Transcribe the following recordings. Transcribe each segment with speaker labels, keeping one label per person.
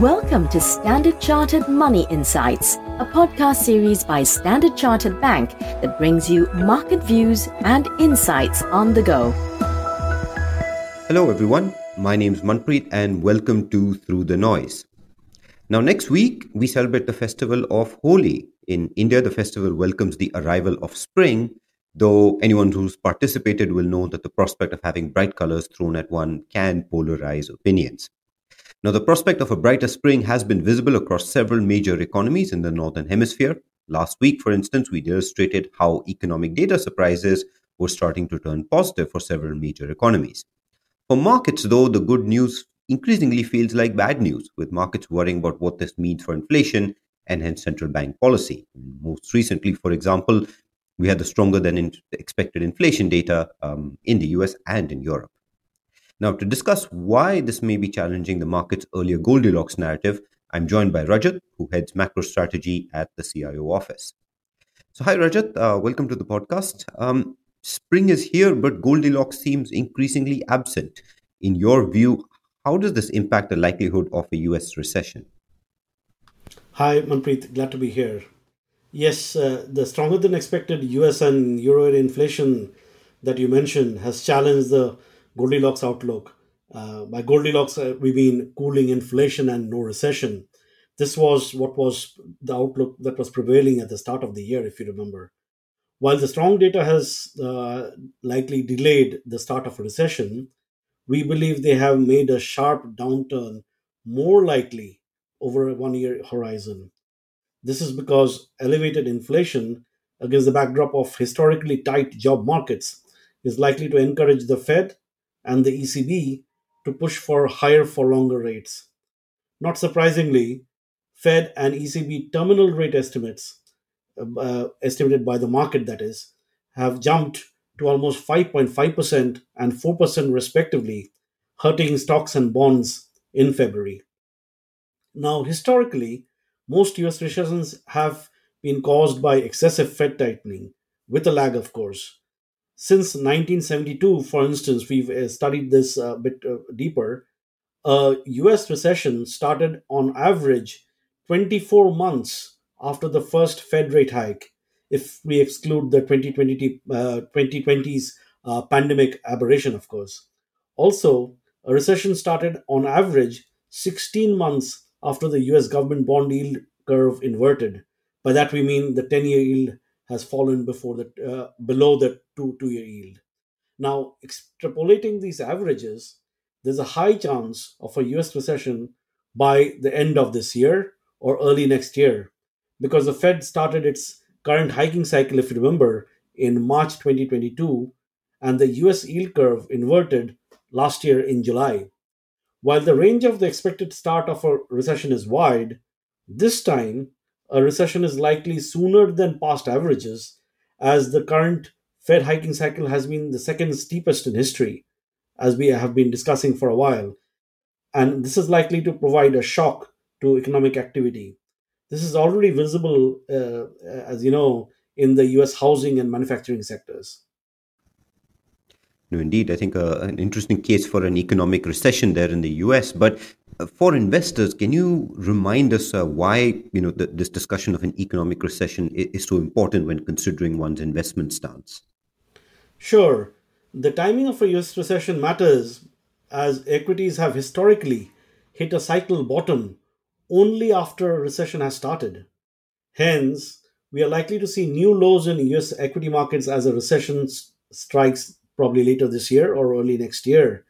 Speaker 1: Welcome to Standard Chartered Money Insights, a podcast series by Standard Chartered Bank that brings you market views and insights on the go.
Speaker 2: Hello, everyone. My name is Manpreet, and welcome to Through the Noise. Now, next week, we celebrate the festival of Holi. In India, the festival welcomes the arrival of spring, though anyone who's participated will know that the prospect of having bright colors thrown at one can polarize opinions. Now, the prospect of a brighter spring has been visible across several major economies in the Northern Hemisphere. Last week, for instance, we illustrated how economic data surprises were starting to turn positive for several major economies. For markets, though, the good news increasingly feels like bad news, with markets worrying about what this means for inflation and hence central bank policy. Most recently, for example, we had the stronger than expected inflation data um, in the US and in Europe. Now, to discuss why this may be challenging the market's earlier Goldilocks narrative, I'm joined by Rajat, who heads macro strategy at the CIO office. So, hi, Rajat. Uh, welcome to the podcast. Um, spring is here, but Goldilocks seems increasingly absent. In your view, how does this impact the likelihood of a US recession?
Speaker 3: Hi, Manpreet. Glad to be here. Yes, uh, the stronger than expected US and Euro inflation that you mentioned has challenged the Goldilocks outlook. Uh, by Goldilocks, uh, we mean cooling inflation and no recession. This was what was the outlook that was prevailing at the start of the year, if you remember. While the strong data has uh, likely delayed the start of a recession, we believe they have made a sharp downturn more likely over a one year horizon. This is because elevated inflation against the backdrop of historically tight job markets is likely to encourage the Fed and the ECB to push for higher for longer rates. Not surprisingly, Fed and ECB terminal rate estimates, uh, estimated by the market that is, have jumped to almost 5.5% and 4% respectively, hurting stocks and bonds in February. Now, historically, most US recessions have been caused by excessive Fed tightening, with a lag, of course since 1972, for instance, we've uh, studied this a bit uh, deeper. A US recession started on average 24 months after the first Fed rate hike, if we exclude the 2020, uh, 2020's uh, pandemic aberration, of course. Also, a recession started on average 16 months after the US government bond yield curve inverted. By that we mean the 10 year yield has fallen before the uh, below the two two year yield. Now, extrapolating these averages, there's a high chance of a US recession by the end of this year or early next year because the Fed started its current hiking cycle, if you remember, in March 2022, and the US yield curve inverted last year in July. While the range of the expected start of a recession is wide, this time a recession is likely sooner than past averages, as the current Fed hiking cycle has been the second steepest in history, as we have been discussing for a while. And this is likely to provide a shock to economic activity. This is already visible, uh, as you know, in the US housing and manufacturing sectors.
Speaker 2: No, indeed, I think uh, an interesting case for an economic recession there in the US. But for investors, can you remind us uh, why you know the, this discussion of an economic recession is, is so important when considering one's investment stance?
Speaker 3: Sure, the timing of a U.S. recession matters as equities have historically hit a cycle bottom only after a recession has started. Hence, we are likely to see new lows in US equity markets as a recession strikes probably later this year or early next year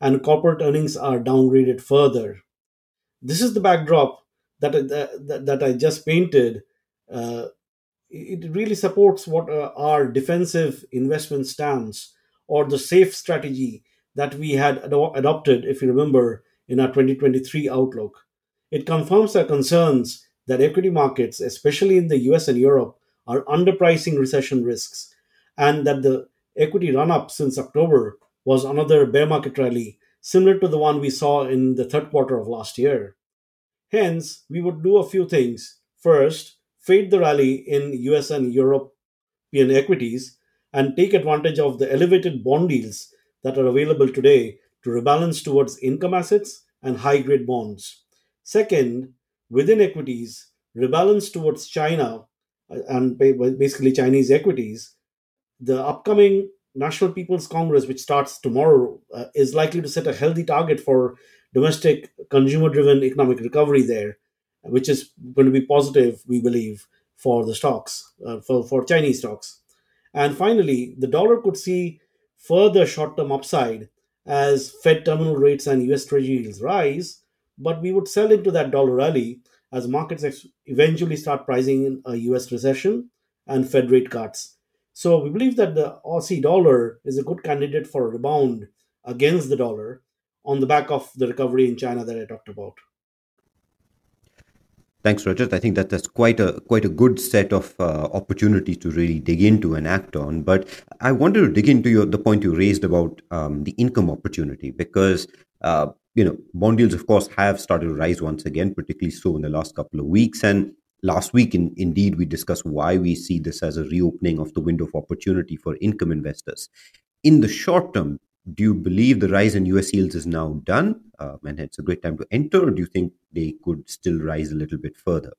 Speaker 3: and corporate earnings are downgraded further. This is the backdrop that, that, that I just painted. Uh, it really supports what uh, our defensive investment stance or the safe strategy that we had ad- adopted, if you remember, in our 2023 outlook. It confirms our concerns that equity markets, especially in the US and Europe, are underpricing recession risks, and that the equity run up since October was another bear market rally, similar to the one we saw in the third quarter of last year. Hence, we would do a few things. First, fade the rally in US and European equities and take advantage of the elevated bond yields that are available today to rebalance towards income assets and high grade bonds. Second, within equities, rebalance towards China uh, and basically Chinese equities. The upcoming National People's Congress, which starts tomorrow, uh, is likely to set a healthy target for domestic consumer driven economic recovery there, which is going to be positive, we believe, for the stocks, uh, for, for Chinese stocks. And finally, the dollar could see further short term upside as Fed terminal rates and US Treasury yields rise, but we would sell into that dollar rally as markets eventually start pricing in a US recession and Fed rate cuts. So we believe that the Aussie dollar is a good candidate for a rebound against the dollar on the back of the recovery in China that I talked about.
Speaker 2: Thanks, Rajat. I think that that's quite a quite a good set of uh, opportunities to really dig into and act on. But I wanted to dig into your the point you raised about um, the income opportunity because uh, you know bond yields, of course, have started to rise once again, particularly so in the last couple of weeks. And last week, in, indeed, we discussed why we see this as a reopening of the window of opportunity for income investors. In the short term, do you believe the rise in US yields is now done uh, and it's a great time to enter, or do you think they could still rise a little bit further?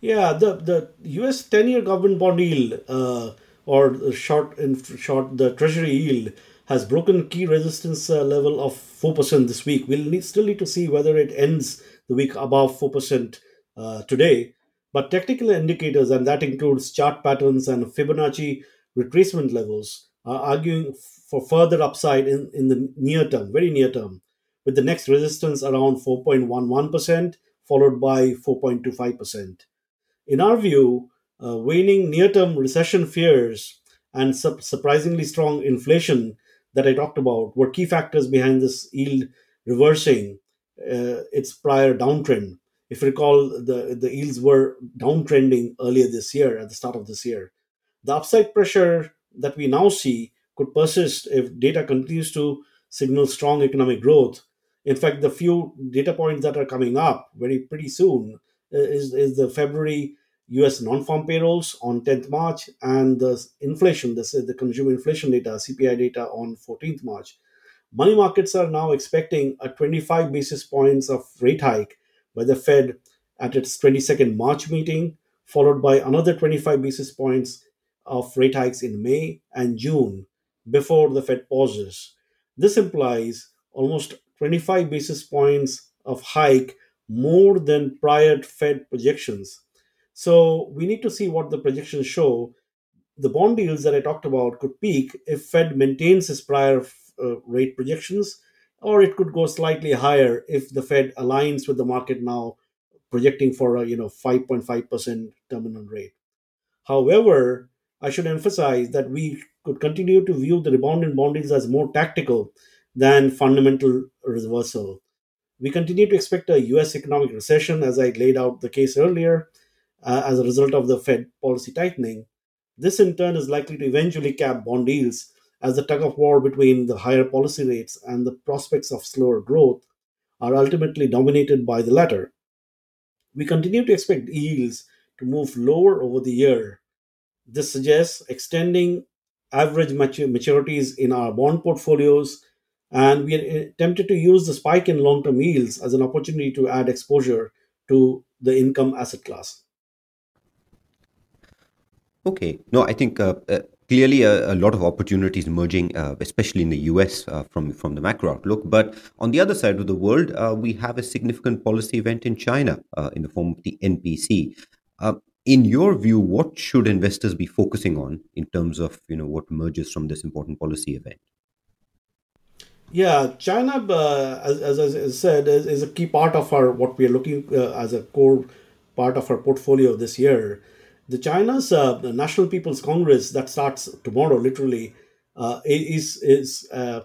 Speaker 3: Yeah, the, the US 10 year government bond yield uh, or short in short the treasury yield has broken key resistance uh, level of 4% this week. We'll need, still need to see whether it ends the week above 4% uh, today. But technical indicators, and that includes chart patterns and Fibonacci retracement levels, are arguing for further upside in, in the near term, very near term, with the next resistance around 4.11%, followed by 4.25%. In our view, uh, waning near term recession fears and su- surprisingly strong inflation that I talked about were key factors behind this yield reversing uh, its prior downtrend. If you recall, the, the yields were downtrending earlier this year, at the start of this year. The upside pressure that we now see could persist if data continues to signal strong economic growth. In fact, the few data points that are coming up very pretty soon uh, is, is the February US non-farm payrolls on 10th March and the inflation, this is the consumer inflation data, CPI data on 14th March. Money markets are now expecting a 25 basis points of rate hike by the Fed at its 22nd March meeting, followed by another 25 basis points of rate hikes in May and June before the Fed pauses. This implies almost 25 basis points of hike more than prior Fed projections. So we need to see what the projections show. The bond yields that I talked about could peak if Fed maintains its prior uh, rate projections, or it could go slightly higher if the Fed aligns with the market now projecting for a you know 5.5% terminal rate. However, I should emphasize that we could continue to view the rebound in bond yields as more tactical than fundamental reversal. We continue to expect a US economic recession, as I laid out the case earlier, uh, as a result of the Fed policy tightening. This, in turn, is likely to eventually cap bond yields as the tug of war between the higher policy rates and the prospects of slower growth are ultimately dominated by the latter. We continue to expect yields to move lower over the year. This suggests extending average maturities in our bond portfolios, and we are tempted to use the spike in long term yields as an opportunity to add exposure to the income asset class.
Speaker 2: Okay. No, I think uh, uh, clearly a, a, lot of opportunities emerging, uh, especially in the US uh, from, from the macro outlook. But on the other side of the world, uh, we have a significant policy event in China uh, in the form of the NPC in your view, what should investors be focusing on in terms of you know what emerges from this important policy event?
Speaker 3: Yeah, China, uh, as, as, I said, is, is, a key part of our what we are looking uh, as a core part of our portfolio this year. The China's uh, the National People's Congress that starts tomorrow, literally, uh, is is uh,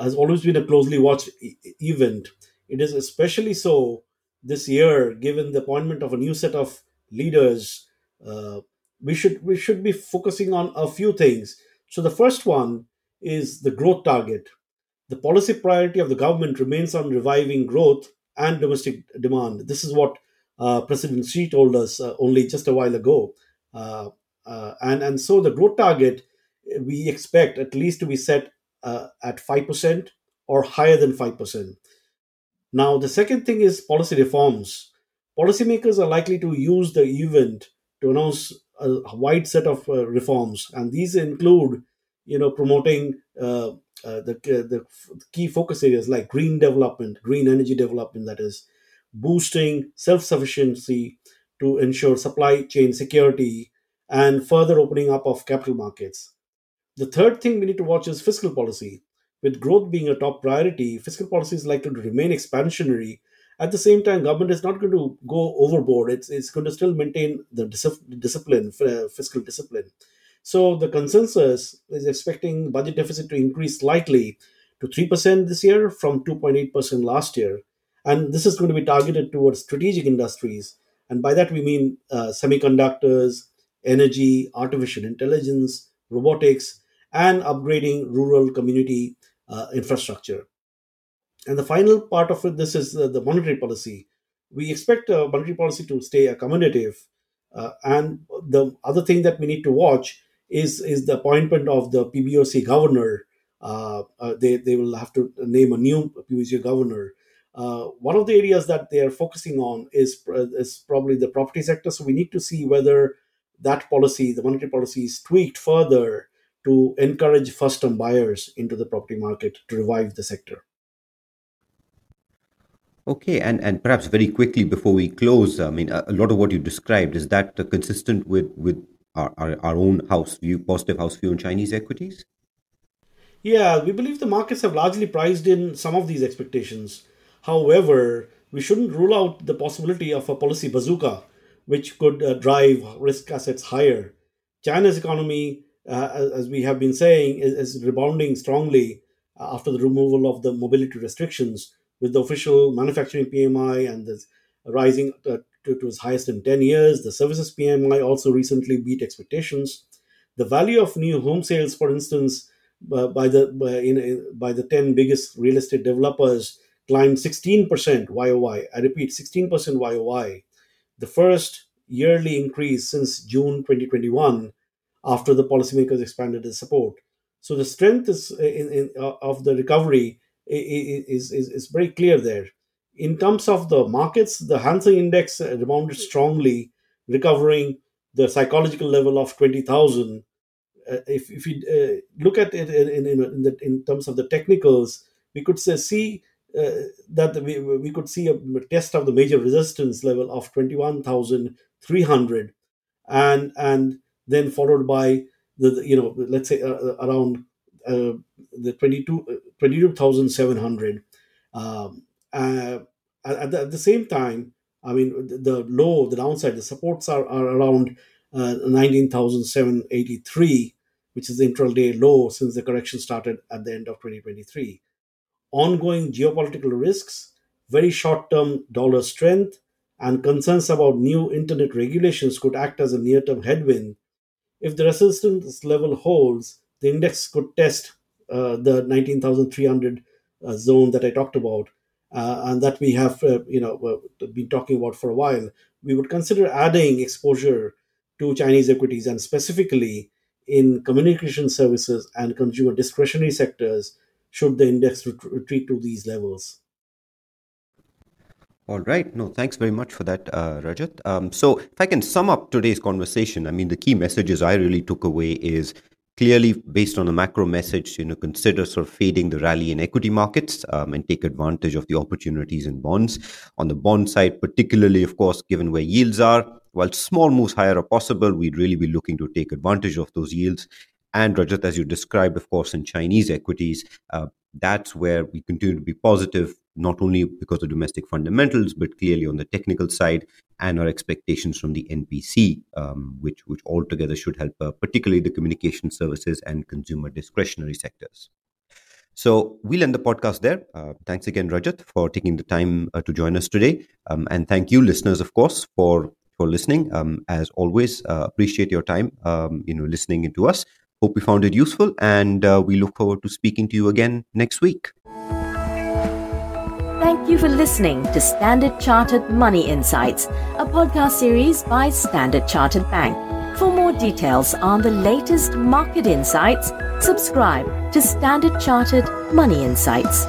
Speaker 3: has always been a closely watched e- event. It is especially so this year, given the appointment of a new set of leaders, uh, we should we should be focusing on a few things. So the first one is the growth target. The policy priority of the government remains on reviving growth and domestic demand. This is what President Xi told us uh, only just a while ago. Uh, uh and and so the growth target we expect at least to be set uh, at five percent or higher than five percent. Now, the second thing is policy reforms. Policymakers are likely to use the event to announce a wide set of uh, reforms, and these include, you know, promoting uh, uh, the, the key focus areas like green development, green energy development, that is, boosting self sufficiency to ensure supply chain security, and further opening up of capital markets. The third thing we need to watch is fiscal policy. With growth being a top priority, fiscal policy is likely to remain expansionary. At the same time, government is not going to go overboard. It's, it's going to still maintain the discipline, fiscal discipline. So the consensus is expecting budget deficit to increase slightly to 3% this year from 2.8% last year. And this is going to be targeted towards strategic industries. And by that we mean uh, semiconductors, energy, artificial intelligence, robotics, and upgrading rural community uh, infrastructure. And the final part of it, this is uh, the monetary policy. We expect uh, monetary policy to stay accommodative. Uh, and the other thing that we need to watch is, is the appointment of the PBOC governor. Uh, they, they will have to name a new PBOC governor. Uh, one of the areas that they are focusing on is, uh, is probably the property sector. So we need to see whether that policy, the monetary policy, is tweaked further to encourage first time buyers into the property market to revive the sector.
Speaker 2: Okay, and, and perhaps very quickly before we close, I mean, a, a lot of what you described is that consistent with with our, our, our own house view, positive house view on Chinese equities?
Speaker 3: Yeah, we believe the markets have largely priced in some of these expectations. However, we shouldn't rule out the possibility of a policy bazooka, which could uh, drive risk assets higher. China's economy uh, as we have been saying, is, is, rebounding strongly after the removal of the mobility restrictions, with the official manufacturing PMI and the rising to, to, its highest in 10 years. The services PMI also recently beat expectations. The value of new home sales, for instance, uh, by the by, in, by the 10 biggest real estate developers climbed 16% YOY. I repeat, 16% YOY. The first yearly increase since June 2021 after the policymakers expanded their support. So the strength is in, in, uh, of the recovery is, is, is very clear there. In terms of the markets, the Hang Seng Index rebounded strongly, recovering the psychological level of 20,000. Uh, if, if you uh, look at it in, in, in, the, in, terms of the technicals, we could say, see uh, that we, we could see a test of the major resistance level of 21,300 and and then followed by the, you know let's say uh, uh around uh, the 22 uh, 22,700 um, uh, at, the, at, the, same time I mean the, the, low the downside the supports are, are around uh, 19,783 which is the intraday low since the correction started at the end of 2023 ongoing geopolitical risks very short term dollar strength and concerns about new internet regulations could act as a near term headwind if the resistance level holds, the index could test uh, the 19,300 uh, zone that I talked about, uh, and that we have uh, you know uh, been talking about for a while. We would consider adding exposure to Chinese equities, and specifically in communication services and consumer discretionary sectors, should the index retreat to these levels.
Speaker 2: All right. No, thanks very much for that, uh, Rajat. Um, so, if I can sum up today's conversation, I mean, the key messages I really took away is clearly based on a macro message, you know, consider sort of fading the rally in equity markets um, and take advantage of the opportunities in bonds. On the bond side, particularly, of course, given where yields are, while small moves higher are possible, we'd really be looking to take advantage of those yields. And Rajat, as you described, of course, in Chinese equities, uh, that's where we continue to be positive not only because of domestic fundamentals, but clearly on the technical side and our expectations from the NPC, um, which which altogether should help, uh, particularly the communication services and consumer discretionary sectors. So we'll end the podcast there. Uh, thanks again, Rajat, for taking the time uh, to join us today, um, and thank you, listeners, of course, for for listening. Um, as always, uh, appreciate your time, um, you know, listening into us. Hope you found it useful, and uh, we look forward to speaking to you again next week.
Speaker 1: Thank you for listening to Standard Chartered Money Insights, a podcast series by Standard Chartered Bank. For more details on the latest market insights, subscribe to Standard Chartered Money Insights.